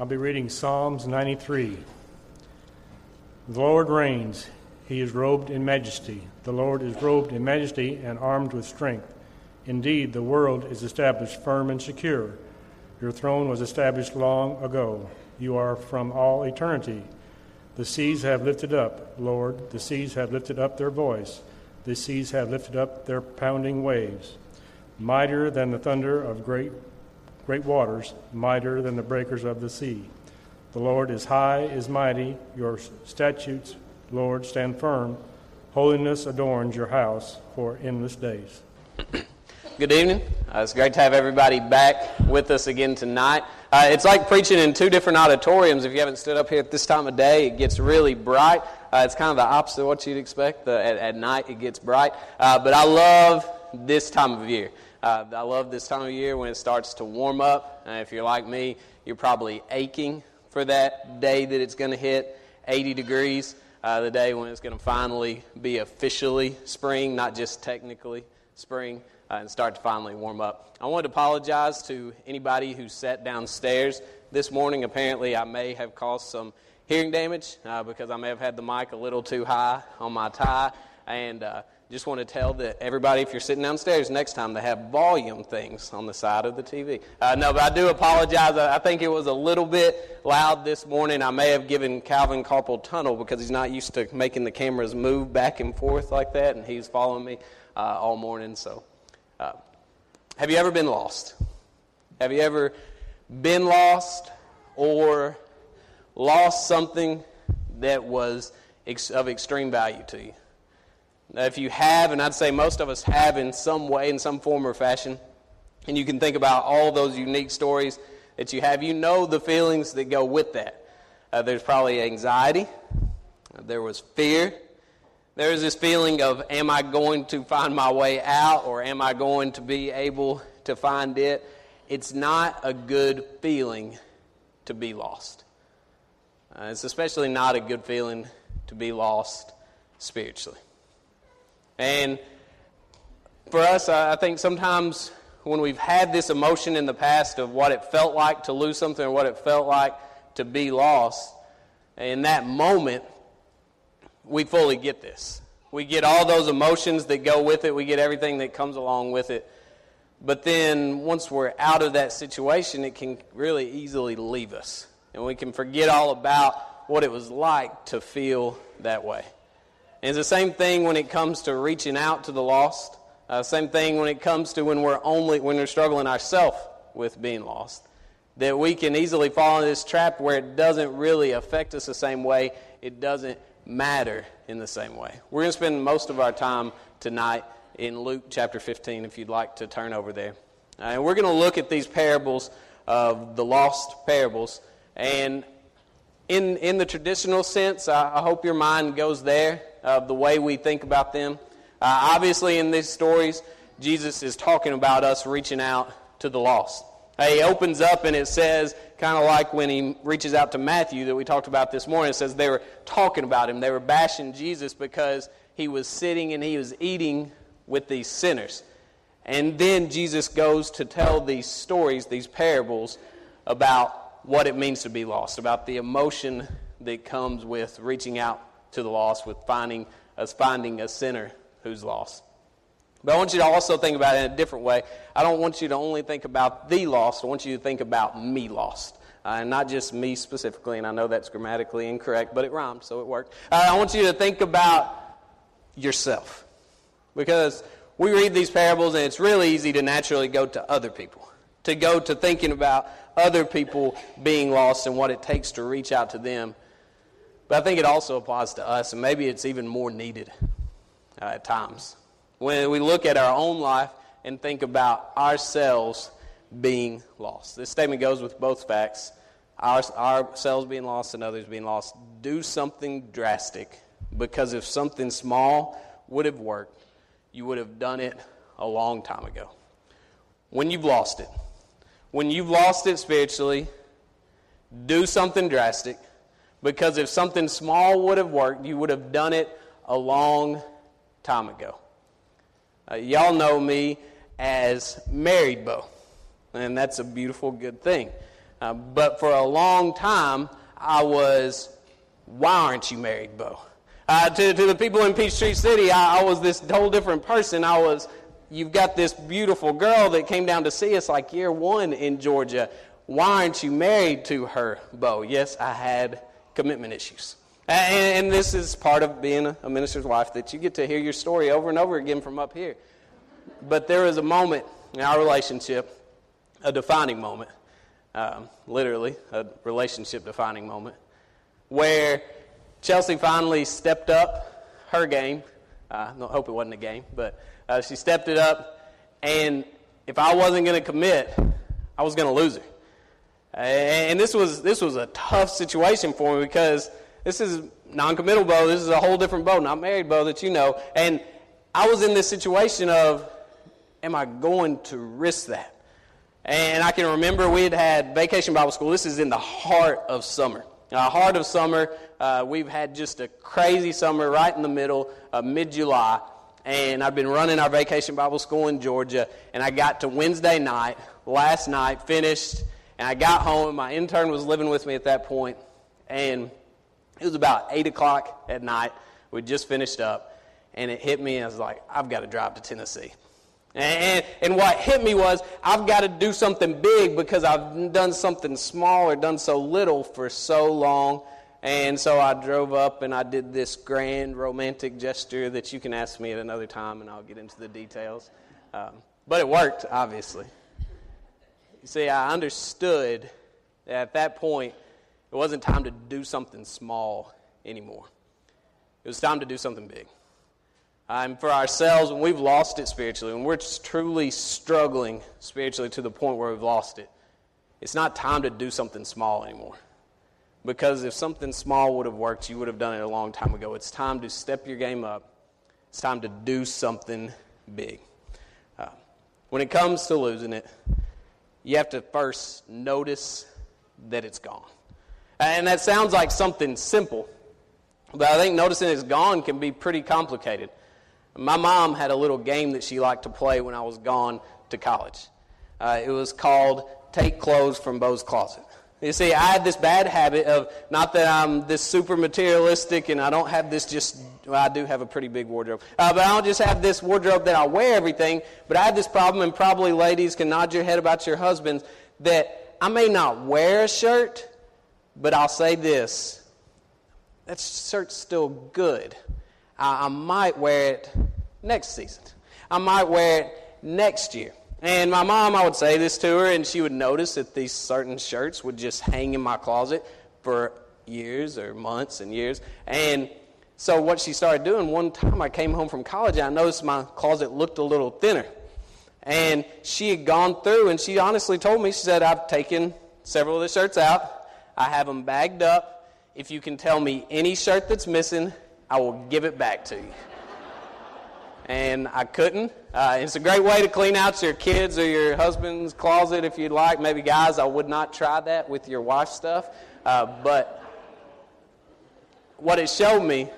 I'll be reading Psalms 93. The Lord reigns. He is robed in majesty. The Lord is robed in majesty and armed with strength. Indeed, the world is established firm and secure. Your throne was established long ago. You are from all eternity. The seas have lifted up, Lord, the seas have lifted up their voice. The seas have lifted up their pounding waves. Mightier than the thunder of great great waters, mightier than the breakers of the sea. The Lord is high, is mighty. Your statutes, Lord, stand firm. Holiness adorns your house for endless days. Good evening. Uh, it's great to have everybody back with us again tonight. Uh, it's like preaching in two different auditoriums. If you haven't stood up here at this time of day, it gets really bright. Uh, it's kind of the opposite of what you'd expect. The, at, at, night, it gets bright. Uh, but I love this time of year. Uh, I love this time of year when it starts to warm up. Uh, if you're like me, you're probably aching for that day that it's going to hit 80 degrees, the day when it's going to finally be officially spring, not just technically spring uh, and start to finally warm up. I wanted to apologize to anybody who sat downstairs this morning. Apparently, I may have caused some hearing damage uh, because I may have had the mic a little too high on my tie. And uh, just want to tell that everybody, if you're sitting downstairs next time, they have volume things on the side of the TV. Uh, no, but I do apologize. I, I, think it was a little bit loud this morning. I may have given Calvin carpal tunnel because he's not used to making the cameras move back and forth like that, and he's following me uh, all morning. So uh, have you ever been lost? Have you ever been lost or lost something that was ex- of extreme value to you? If you have, and I'd say most of us have in some way, in some form or fashion, and you can think about all those unique stories that you have, you know the feelings that go with that. Uh, there's probably anxiety, there was fear, there is this feeling of, am I going to find my way out or am I going to be able to find it? It's not a good feeling to be lost. Uh, it's especially not a good feeling to be lost spiritually. And for us, I think sometimes when we've had this emotion in the past of what it felt like to lose something or what it felt like to be lost, in that moment, we fully get this. We get all those emotions that go with it, we get everything that comes along with it. But then once we're out of that situation, it can really easily leave us. And we can forget all about what it was like to feel that way. And it's the same thing when it comes to reaching out to the lost. Uh, same thing when it comes to when we're only when we're struggling ourselves with being lost. That we can easily fall into this trap where it doesn't really affect us the same way. It doesn't matter in the same way. We're going to spend most of our time tonight in Luke chapter 15, if you'd like to turn over there. Uh, and we're going to look at these parables of the lost parables. And in, in the traditional sense, I, I hope your mind goes there of the way we think about them. Uh, obviously, in these stories, Jesus is talking about us reaching out to the lost. He opens up and it says, kind of like when he reaches out to Matthew that we talked about this morning, it says they were talking about him. They were bashing Jesus because he was sitting and he was eating with these sinners. And then Jesus goes to tell these stories, these parables, about what it means to be lost, about the emotion that comes with reaching out to the lost, with finding us finding a sinner who's lost. But I want you to also think about it in a different way. I don't want you to only think about the lost, I want you to think about me lost. Uh, and not just me specifically, and I know that's grammatically incorrect, but it rhymed, so it worked. Uh, I want you to think about yourself. Because we read these parables, and it's really easy to naturally go to other people, to go to thinking about other people being lost and what it takes to reach out to them. But I think it also applies to us, and maybe it's even more needed uh, at times when we look at our own life and think about ourselves being lost. This statement goes with both facts our, ourselves being lost and others being lost. Do something drastic because if something small would have worked, you would have done it a long time ago. When you've lost it, when you've lost it spiritually, do something drastic because if something small would have worked, you would have done it a long time ago. Uh, y'all know me as Married Bo, and that's a beautiful, good thing. Uh, but for a long time, I was, why aren't you married, Bo? Uh, to, to the people in Peachtree City, I, I was this whole different person. I was, you've got this beautiful girl that came down to see us like year one in Georgia. Why aren't you married to her, Bo? Yes, I had commitment issues. And, and this is part of being a, minister's wife that you get to hear your story over and over again from up here. But there was a moment in our relationship, a defining moment, um, literally, a relationship defining moment, where Chelsea finally stepped up her game. Uh, I hope it wasn't a game, but uh, she stepped it up. And if I wasn't going to commit, I was going to lose her. And this was, this was a tough situation for me because this is non-committal Bo. This is a whole different Bo, not married Bo that you know. And I was in this situation of, am I going to risk that? And I can remember we had had vacation Bible school. This is in the heart of summer. Uh, heart of summer. Uh, we've had just a crazy summer right in the middle, uh, mid July. And I've been running our vacation Bible school in Georgia. And I got to Wednesday night, last night, finished. And I got home. My intern was living with me at that. And it was about 8 o'clock at night. We just finished up. And it hit me. I was like, I've got to drive to Tennessee. And, and what hit me was, I've got to do something big because I've done something small or done so little for so long. And so I drove up and I did this grand romantic gesture that you can ask me at another time and I'll get into the details. Um, but it worked, obviously. You see, I understood that at that point, it wasn't time to do something small anymore. It was time to do something big. Um, for ourselves, when we've lost it spiritually, when we're truly struggling spiritually to the point where we've lost it, it's not time to do something small anymore. Because if something small would have worked, you would have done it a long time ago. It's time to step your game up. It's time to do something big. Uh, when it comes to losing it, you have to first notice that it's gone. And that sounds like something simple, but I think noticing it's gone can be pretty complicated. My mom had a little game that she liked to play when I was gone to college. Uh, it was called Take Clothes from Bo's Closet. You see, I had this bad habit of not that I'm this super materialistic and I don't have this just, well, I do have a pretty big wardrobe, uh, but I don't just have this wardrobe that I wear everything, but I had this problem, and probably ladies can nod your head about your husbands, that I may not wear a shirt, but I'll say this that shirt's still good. I, I might wear it next season. I might wear it next year. And my mom, I would say this to her, and she would notice that these certain shirts would just hang in my closet for years or months and years. And so, what she started doing, one time I came home from college, I noticed my closet looked a little thinner. And she had gone through, and she honestly told me, she said, I've taken several of the shirts out, I have them bagged up. If you can tell me any shirt that's missing, I will give it back to you. And I couldn't. Uh, it's a great way to clean out your kids or your husband's closet if you'd like. Maybe, guys, I would not try that with your wife's stuff. Uh, but what it showed me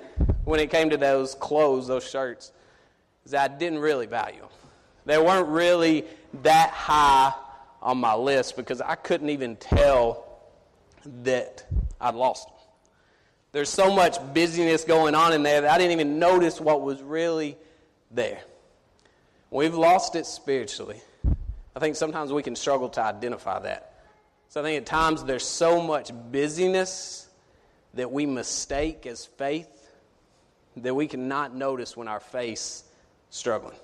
when it came to those clothes, those shirts, is that I didn't really value them. They weren't really that high on my list because I couldn't even tell that I'd lost them. There's so much busyness going on in there that I didn't even notice what was really there. We've lost it spiritually. I think sometimes we can struggle to identify that. So I think at times there's so much busyness that we mistake as faith that we cannot notice when our faith's struggling.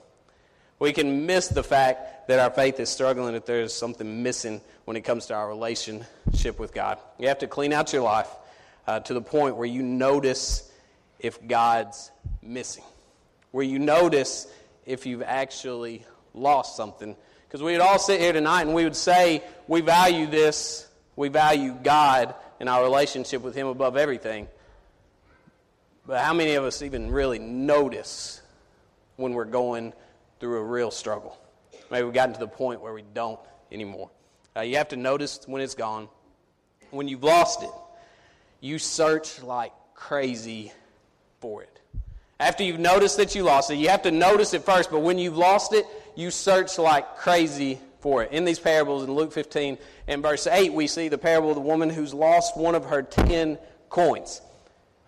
We can miss the fact that our faith is struggling if there's something missing when it comes to our relationship with God. You have to clean out your life uh, to the point where you notice if God's missing, where you notice if you've actually lost something. Because we'd all sit here tonight and we would say, we value this, we value God and our relationship with Him above everything. But how many of us even really notice when we're going through a real struggle? Maybe we've gotten to the point where we don't anymore. Uh, you have to notice when it's gone. When you've lost it, you search like crazy for it. After you've noticed that you lost it, you have to notice it first, but when you've lost it, you search like crazy for it. In these parables, in Luke 15 and verse 8, we see the parable of the woman who's lost one of her ten coins.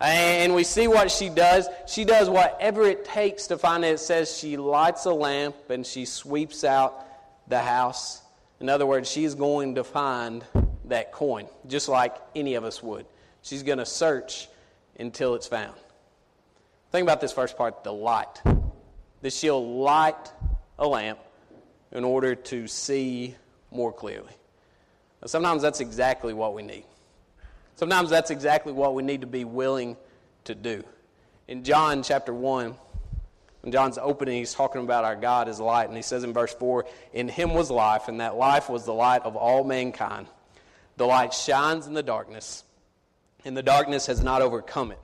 And we see what she does. She does whatever it takes to find it. It says she lights a lamp and she sweeps out the house. In other words, she's going to find that coin, just like any of us would. She's going to search until it's found. Think about this first part the light. That she'll light a lamp in order to see more clearly. Now, sometimes that's exactly what we need. Sometimes that's exactly what we need to be willing to do. In John chapter 1, when John's opening, he's talking about our God as light, and he says in verse 4 In him was life, and that life was the light of all mankind. The light shines in the darkness, and the darkness has not overcome it.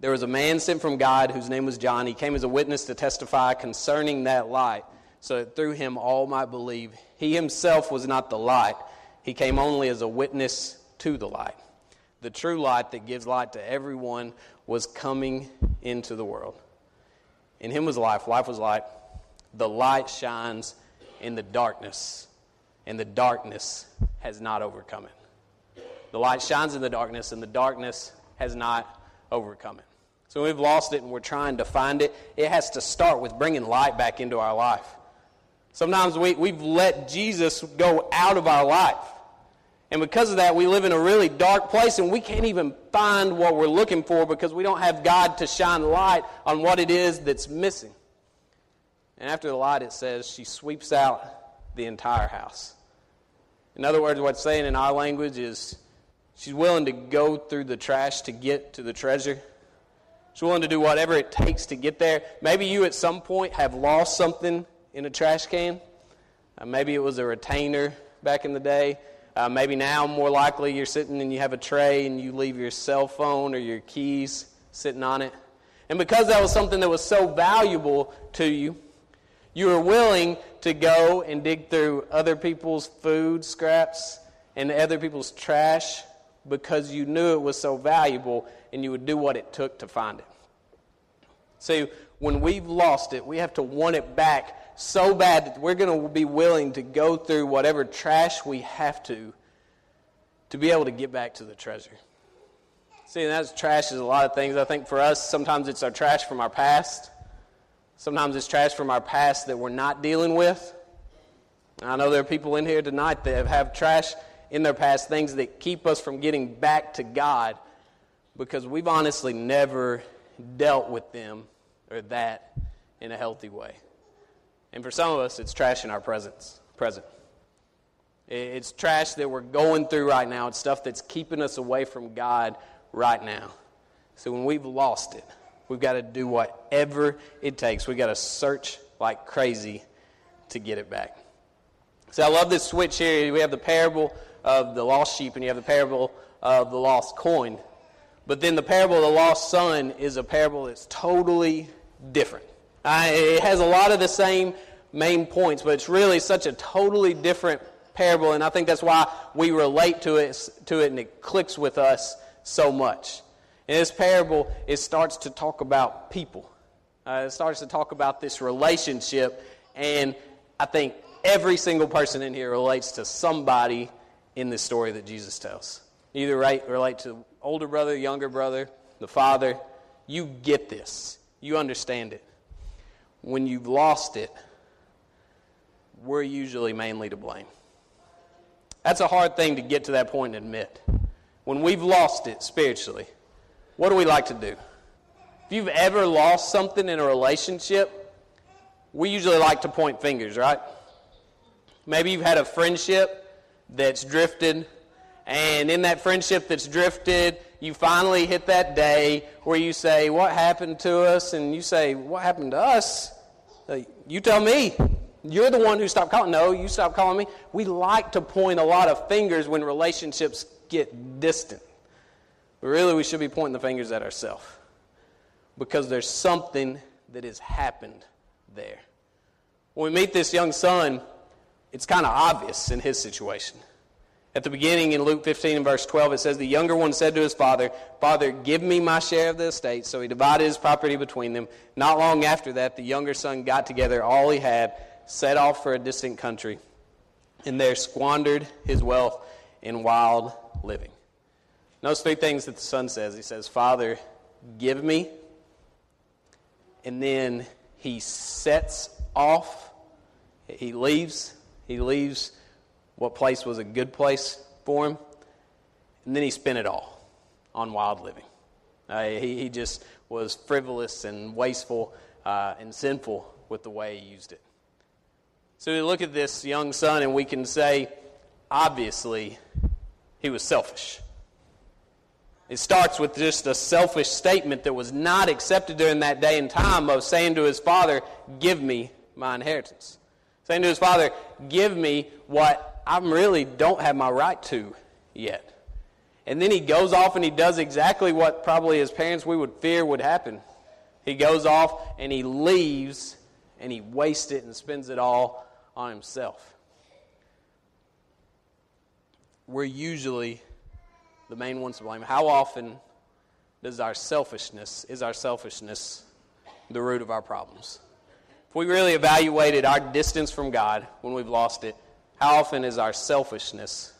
There was a man sent from God whose name was John. He came as a witness to testify concerning that light, so that through him all might believe. He himself was not the light, he came only as a witness to the light. The true light that gives light to everyone was coming into the world. In him was life, life was light. The light shines in the darkness, and the darkness has not overcome it. The light shines in the darkness, and the darkness has not overcome it. So we've lost it and we're trying to find it. It has to start with bringing light back into our life. Sometimes we, we've let Jesus go out of our life. And because of that, we live in a really dark place and we can't even find what we're looking for because we don't have God to shine light on what it is that's missing. And after the light, it says she sweeps out the entire house. In other words, what's saying in our language is she's willing to go through the trash to get to the treasure. Willing to do whatever it takes to get there. Maybe you at some point have lost something in a trash can. Uh, maybe it was a retainer back in the day. Uh, maybe now, more likely, you're sitting and you have a tray and you leave your cell phone or your keys sitting on it. And because that was something that was so valuable to you, you were willing to go and dig through other people's food scraps and other people's trash because you knew it was so valuable and you would do what it took to find it. See, when we've lost it, we have to want it back so bad that we're going to be willing to go through whatever trash we have to to be able to get back to the treasure. See, and that's trash is a lot of things. I think for us, sometimes it's our trash from our past. Sometimes it's trash from our past that we're not dealing with. I know there are people in here tonight that have trash in their past, things that keep us from getting back to God because we've honestly never dealt with them or that in a healthy way. And for some of us, it's trash in our presence, present. It's trash that we're going through right now. It's stuff that's keeping us away from God right now. So when we've lost it, we've got to do whatever it takes. We've got to search like crazy to get it back. So I love this switch here. We have the parable of the lost sheep and you have the parable of the lost coin. But then the parable of the lost son is a parable that's totally different. Uh, it has a lot of the same main points, but it's really such a totally different parable, and I think that's why we relate to it, to it and it clicks with us so much. In this parable, it starts to talk about people. Uh, it starts to talk about this relationship, and I think every single person in here relates to somebody in this story that Jesus tells. Either right, relate to older brother, younger brother, the father. You get this. You understand it. When you've lost it, we're usually mainly to blame. That's a hard thing to get to that point and admit. When we've lost it spiritually, what do we like to do? If you've ever lost something in a relationship, we usually like to point fingers, right? Maybe you've had a friendship that's drifted, and in that friendship that's drifted, you finally hit that day where you say, What happened to us? And you say, What happened to us? Uh, you tell me. You're the one who stopped calling. No, you stopped calling me. We like to point a lot of fingers when relationships get distant. But really, we should be pointing the fingers at ourselves because there's something that has happened there. When we meet this young son, it's kind of obvious in his situation. At the beginning in Luke 15 and verse 12, it says, The younger one said to his father, Father, give me my share of the estate. So he divided his property between them. Not long after that, the younger son got together all he had, set off for a distant country, and there squandered his wealth in wild living. Notice three things that the son says. He says, Father, give me. And then he sets off. He leaves. He leaves what place was a good place for him. And then he spent it all on wild living. Uh, he, he just was frivolous and wasteful uh, and sinful with the way he used it. So we look at this young son and we can say, obviously, he was selfish. It starts with just a selfish statement that was not accepted during that day and time of saying to his father, Give me my inheritance. Saying to his father, Give me what I really don't have my right to yet. And then he goes off and he does exactly what probably his parents we would fear would happen. He goes off and he leaves and he wastes it and spends it all on himself. We're usually the main ones to blame. How often does our selfishness, is our selfishness the root of our problems? If we really evaluated our distance from God when we've lost it, how often is our selfishness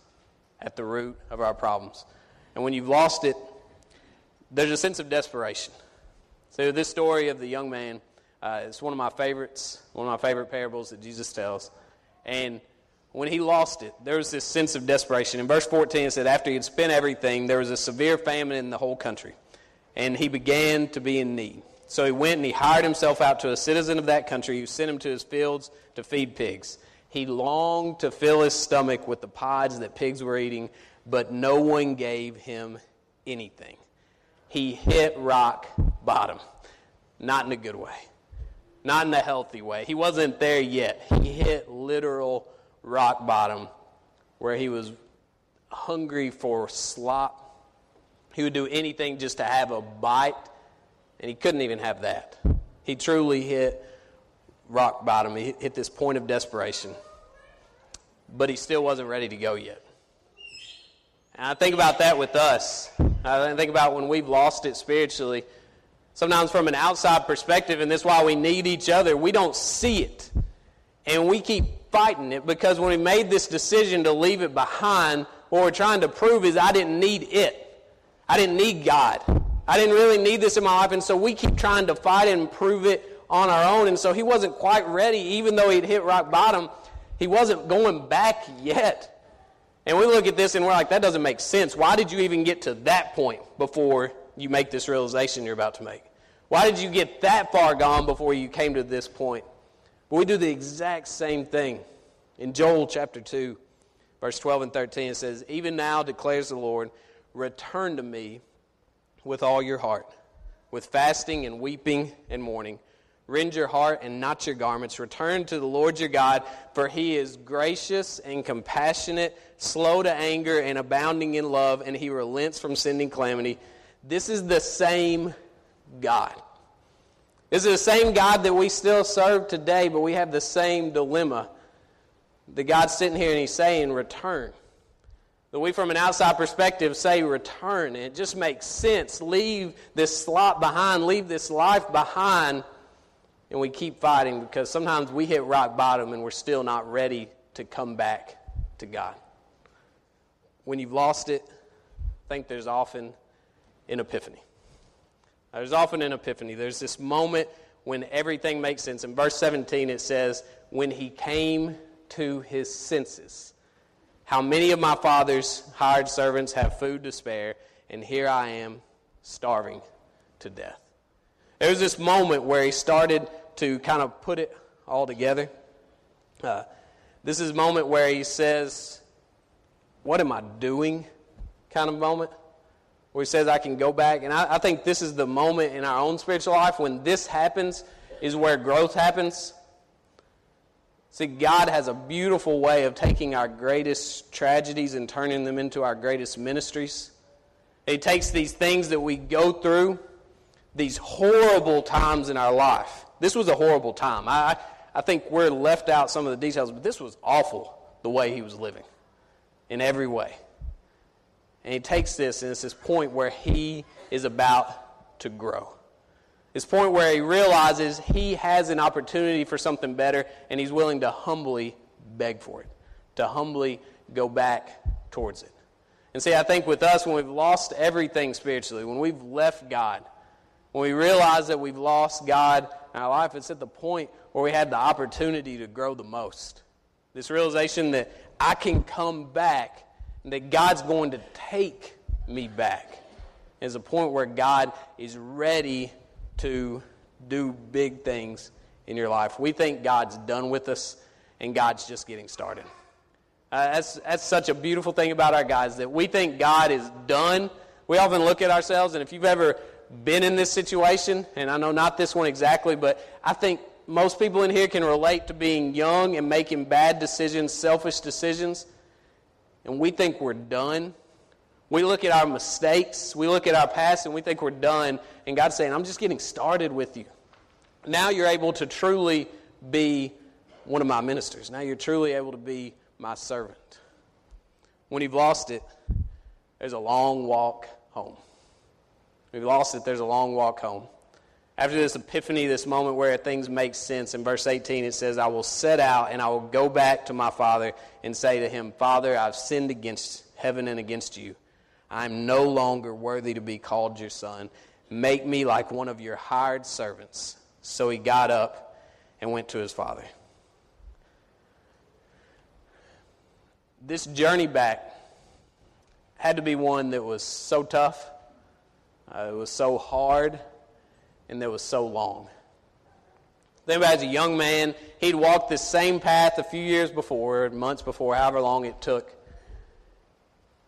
at the root of our problems? And when you've lost it, there's a sense of desperation. So, this story of the young man uh, is one of my favorites, one of my favorite parables that Jesus tells. And when he lost it, there was this sense of desperation. In verse 14, it said, After he had spent everything, there was a severe famine in the whole country, and he began to be in need. So he went and he hired himself out to a citizen of that country who sent him to his fields to feed pigs. He longed to fill his stomach with the pods that pigs were eating, but no one gave him anything. He hit rock bottom, not in a good way, not in a healthy way. He wasn't there yet. He hit literal rock bottom where he was hungry for slop. He would do anything just to have a bite, and he couldn't even have that. He truly hit rock bottom. He hit this point of desperation. But he still wasn't ready to go yet. And I think about that with us. I think about when we've lost it spiritually. Sometimes from an outside perspective, and this is why we need each other, we don't see it. And we keep fighting it because when we made this decision to leave it behind, what we're trying to prove is I didn't need it. I didn't need God. I didn't really need this in my life. And so we keep trying to fight and prove it on our own. And so he wasn't quite ready, even though he'd hit rock bottom, he wasn't going back yet. And we look at this and we're like, that doesn't make sense. Why did you even get to that point before you make this realization you're about to make? Why did you get that far gone before you came to this point? But we do the exact same thing. In Joel chapter 2, verse 12 and 13, it says, Even now declares the Lord, return to me with all your heart, with fasting and weeping and mourning. Rend your heart and not your garments. Return to the Lord your God, for he is gracious and compassionate, slow to anger, and abounding in love, and he relents from sending calamity. This is the same God. This is the same God that we still serve today, but we have the same dilemma. The God's sitting here and he's saying, Return. That we, from an outside perspective, say, Return. It just makes sense. Leave this slop behind, leave this life behind. And we keep fighting because sometimes we hit rock bottom and we're still not ready to come back to God. When you've lost it, I think there's often an epiphany. There's often an epiphany. There's this moment when everything makes sense. In verse 17, it says, When he came to his senses, how many of my father's hired servants have food to spare, and here I am starving to death. There was this moment where he started to kind of put it all together. Uh, this is a moment where he says, What am I doing? kind of moment where he says, I can go back. And I, I think this is the moment in our own spiritual life when this happens, is where growth happens. See, God has a beautiful way of taking our greatest tragedies and turning them into our greatest ministries. He takes these things that we go through, these horrible times in our life. This was a horrible time. I, I think we're left out some of the details, but this was awful the way he was living in every way. And he takes this, and it's this point where he is about to grow. This point where he realizes he has an opportunity for something better, and he's willing to humbly beg for it, to humbly go back towards it. And see, I think with us, when we've lost everything spiritually, when we've left God, when we realize that we've lost God in our life, it's at the point where we had the opportunity to grow the most. This realization that I can come back and that God's going to take me back is a point where God is ready to do big things in your life. We think God's done with us and God's just getting started. Uh, that's, that's such a beautiful thing about our guys that we think God is done. We often look at ourselves, and if you've ever been in this situation, and I know not this one exactly, but I think most people in here can relate to being young and making bad decisions, selfish decisions, and we think we're done. We look at our mistakes, we look at our past, and we think we're done, and God's saying, I'm just getting started with you. Now you're able to truly be one of my ministers. Now you're truly able to be my servant. When you've lost it, there's a long walk home. When you've lost it, there's a long walk home. After this epiphany, this moment where things make sense, in verse 18 it says, I will set out and I will go back to my father and say to him, Father, I've sinned against heaven and against you. I am no longer worthy to be called your son. Make me like one of your hired servants. So he got up and went to his father. this journey back had to be one that was so tough, uh, it was so hard, and that was so long. Think about as a young man, he'd walked this same path a few years before, months before, however long it took,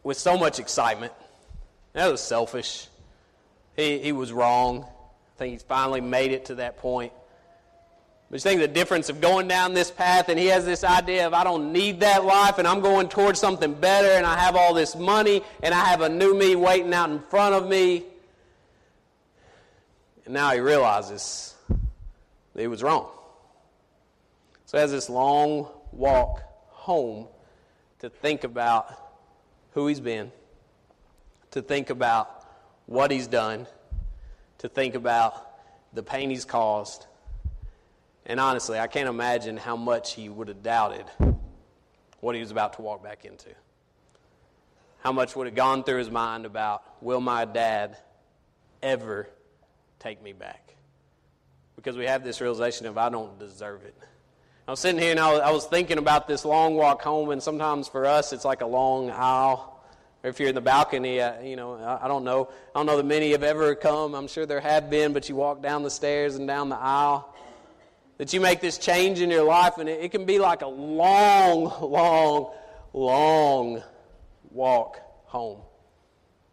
with so much excitement. That was selfish. He, he was wrong. I think he's finally made it to that point. But you think the difference of going down this path and he has this idea of I don't need that life and I'm going towards something better and I have all this money and I have a new me waiting out in front of me. And now he realizes he was wrong. So he has this long walk home to think about who he's been, to think about what he's done, to think about the pain he's caused and honestly, I can't imagine how much he would have doubted what he was about to walk back into. How much would have gone through his mind about, will my dad ever take me back? Because we have this realization of, I don't deserve it. I was sitting here and I was, I was thinking about this long walk home, and sometimes for us it's like a long aisle. Or if you're in the balcony, uh, you know, I, I don't know. I don't know that many have ever come. I'm sure there have been, but you walk down the stairs and down the aisle that you make this change in your life, and it, it can be like a long, long, long walk home.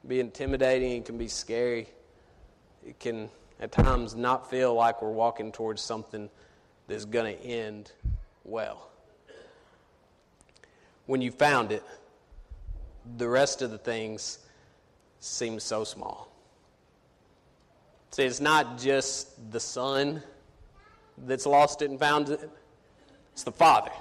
be intimidating, it can be scary. It can at times not feel like we're walking towards something that's going to end well. When you found it, the rest of the things seem so small. See, it's not just the son that's lost it and found it? It's the Father.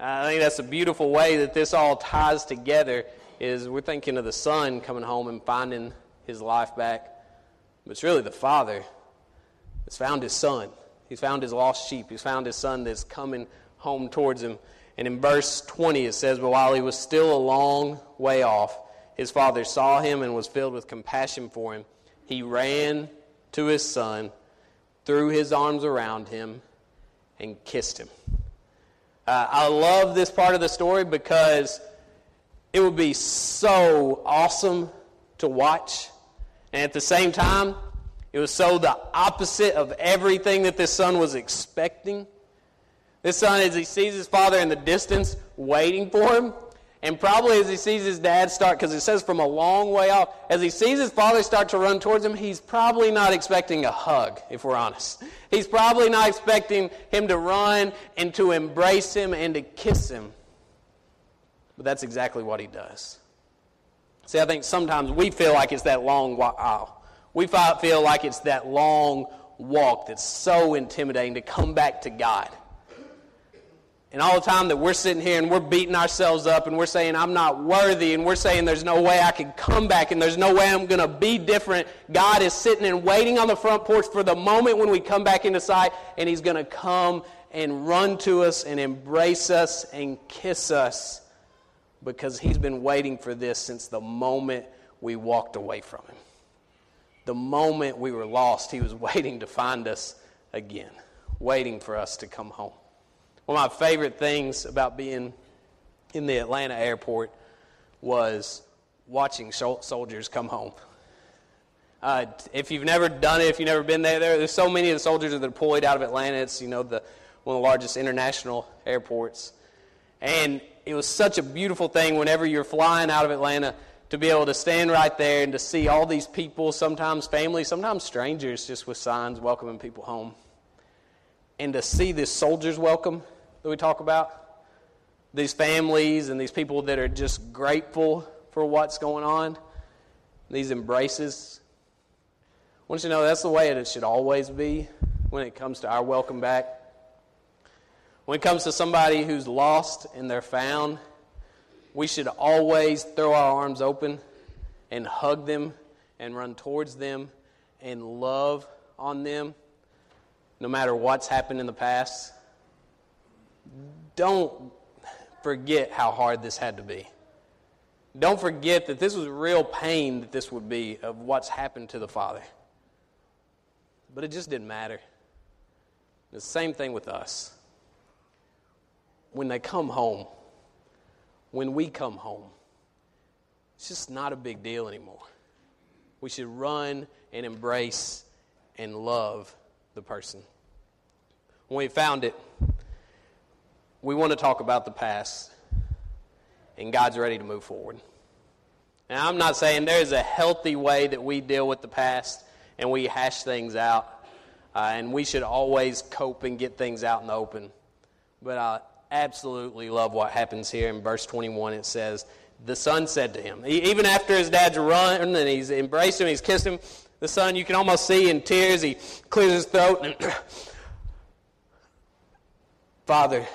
I think that's a beautiful way that this all ties together is we're thinking of the son coming home and finding his life back. But it's really the father that's found his son. He's found his lost sheep. He's found his son that's coming home towards him. And in verse 20 it says, But while he was still a long way off, his father saw him and was filled with compassion for him. He ran to his son threw his arms around him, and kissed him. Uh, I love this part of the story because it would be so awesome to watch. And at the same time, it was so the opposite of everything that this son was expecting. This son, as he sees his father in the distance waiting for him, and probably as he sees his dad start, because it says from a long way off, as he sees his father start to run towards him, he's probably not expecting a hug, if we're honest. He's probably not expecting him to run and to embrace him and to kiss him. But that's exactly what he does. See, I think sometimes we feel like it's that long walk. Uh, We feel like it's that long walk that's so intimidating to come back to God. And all the time that we're sitting here and we're beating ourselves up and we're saying, I'm not worthy, and we're saying there's no way I can come back and there's no way I'm going to be different, God is sitting and waiting on the front porch for the moment when we come back into sight and He's going to come and run to us and embrace us and kiss us because he's been waiting for this since the moment we walked away from him. The moment we were lost, he was waiting to find us again, waiting for us to come home. One of my favorite things about being in the Atlanta airport was watching soldiers come home. Uh, if you've never done it, if you've never been there, there, there's so many of the soldiers that are deployed out of Atlanta. It's you know the one of the largest international airports, and it was such a beautiful thing whenever you're flying out of Atlanta to be able to stand right there and to see all these people, sometimes family, sometimes strangers, just with signs welcoming people home, and to see this soldiers welcome that we talk about, these families and these people that are just grateful for what's going on, these embraces. I want you to know that's the way it should always be when it comes to our welcome back. When it comes to somebody who's lost and they're found, we should always throw our arms open and hug them and run towards them and love on them no matter what's happened in the past. Don't forget how hard this had to be. Don't forget that this was real pain that this would be of what's happened to the Father. But it just didn't matter. The same thing with us. When they come home, when we come home, it's just not a big deal anymore. We should run and embrace and love the person. When we found it, we want to talk about the past, and God's ready to move forward. Now, I'm not saying there's a healthy way that we deal with the past and we hash things out, uh, and we should always cope and get things out in the open. But I absolutely love what happens here in verse 21. It says, The son said to him, even after his dad's run and he's embraced him, he's kissed him, the son, you can almost see in tears, he clears his throat and, Father,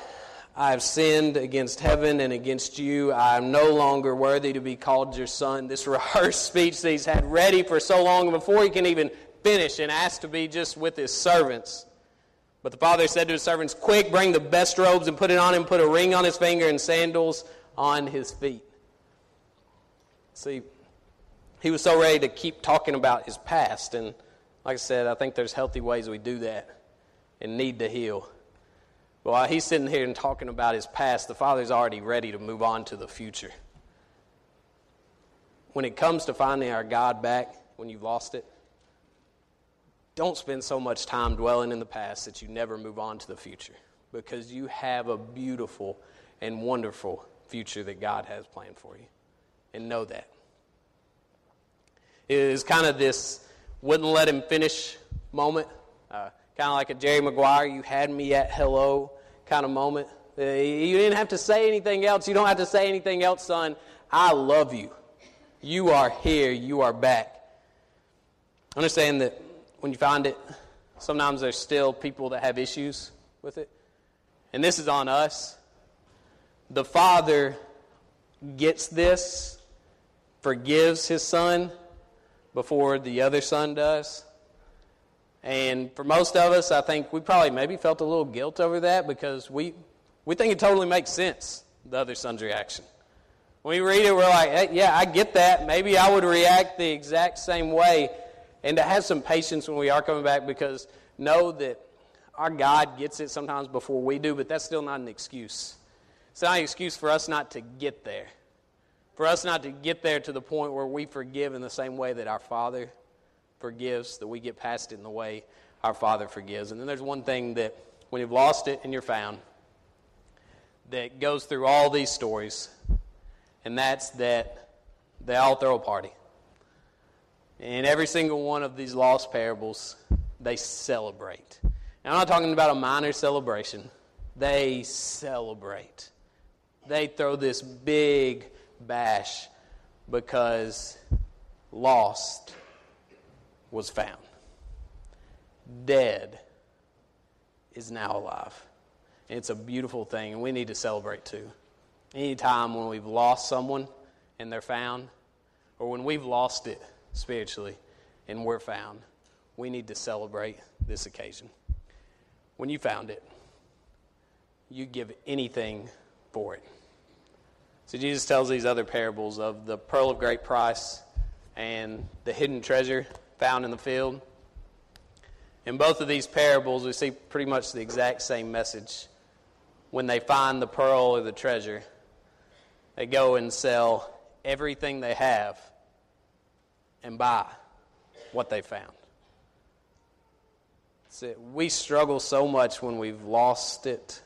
I have sinned against heaven and against you. I am no longer worthy to be called your son. This rehearsed speech that he's had ready for so long before he can even finish and ask to be just with his servants. But the father said to his servants, Quick, bring the best robes and put it on him, put a ring on his finger and sandals on his feet. See, he was so ready to keep talking about his past. And like I said, I think there's healthy ways we do that and need to heal. But while he's sitting here and talking about his past, the Father's already ready to move on to the future. When it comes to finding our God back, when you've lost it, don't spend so much time dwelling in the past that you never move on to the future because you have a beautiful and wonderful future that God has planned for you. And know that. It is kind of this wouldn't let him finish moment. Uh, kind of like a Jerry Maguire, you had me at hello kind of moment. Uh, you didn't have to say anything else. You don't have to say anything else, son. I love you. You are here. You are back. Understand that when you find it, sometimes there's still people that have issues with it. And this is on us. The father gets this, forgives his son before the other son does. And for most of us, I think we probably maybe felt a little guilt over that because we, we think it totally makes sense, the other son's reaction. When we read it, we're like, hey, yeah, I get that. Maybe I would react the exact same way. And to have some patience when we are coming back because know that our God gets it sometimes before we do, but that's still not an excuse. It's not an excuse for us not to get there. For us not to get there to the point where we forgive in the same way that our Father forgives, that we get past it in the way our Father forgives. And then there's one thing that when you've lost it and you're found, that goes through all these stories, and that's that they all throw a party. In every single one of these lost parables, they celebrate. Now, I'm not talking about a minor celebration. They celebrate. They throw this big bash because lost was found. Dead is now alive. And it's a beautiful thing, and we need to celebrate too. Anytime when we've lost someone and they're found, or when we've lost it spiritually and we're found, we need to celebrate this occasion. When you found it, you give anything for it. So Jesus tells these other parables of the pearl of great price and the hidden treasure found in the field. In both of these parables, we see pretty much the exact same message. When they find the pearl or the treasure, they go and sell everything they have and buy what they found. See, we struggle so much when we've lost it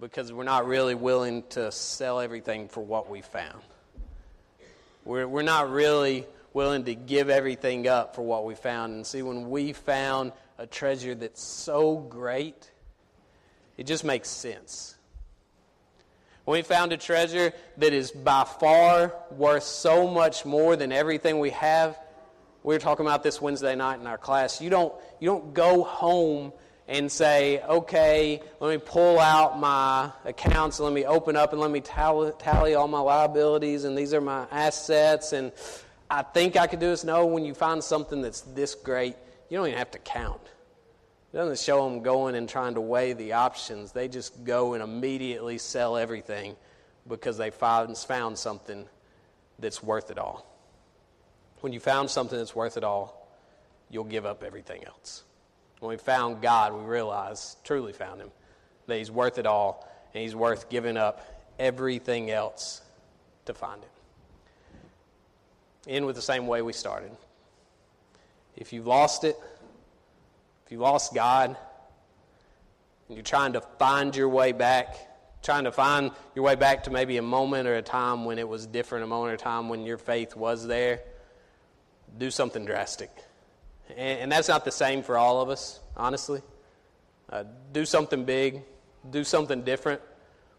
because we're not really willing to sell everything for what we found. We're, we're not really willing to give everything up for what we found. And see, when we found a treasure that's so great, it just makes sense. We found a treasure that is by far worth so much more than everything we have, we were talking about this Wednesday night in our class. You don't, you don't go home and say, okay, let me pull out my accounts, let me open up and let me tally, tally all my liabilities, and these are my assets, and I think I could do this. No, when you find something that's this great, you don't even have to count. It doesn't show them going and trying to weigh the options. They just go and immediately sell everything because they found, found something that's worth it all. When you found something that's worth it all, you'll give up everything else. When we found God, we realized, truly found Him, that He's worth it all and He's worth giving up everything else to find Him. End with the same way we started. If you've lost it, if you lost God, and you're trying to find your way back, trying to find your way back to maybe a moment or a time when it was different, a moment or a time when your faith was there, do something drastic. And, and that's not the same for all of us, honestly. Uh, do something big, do something different,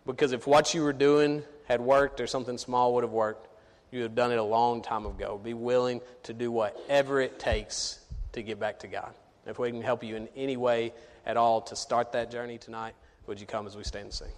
because if what you were doing had worked or something small would have worked, you would have done it a long time ago. Be willing to do whatever it takes to get back to God. If we can help you in any way at all to start that journey tonight, would you come as we stand and sing?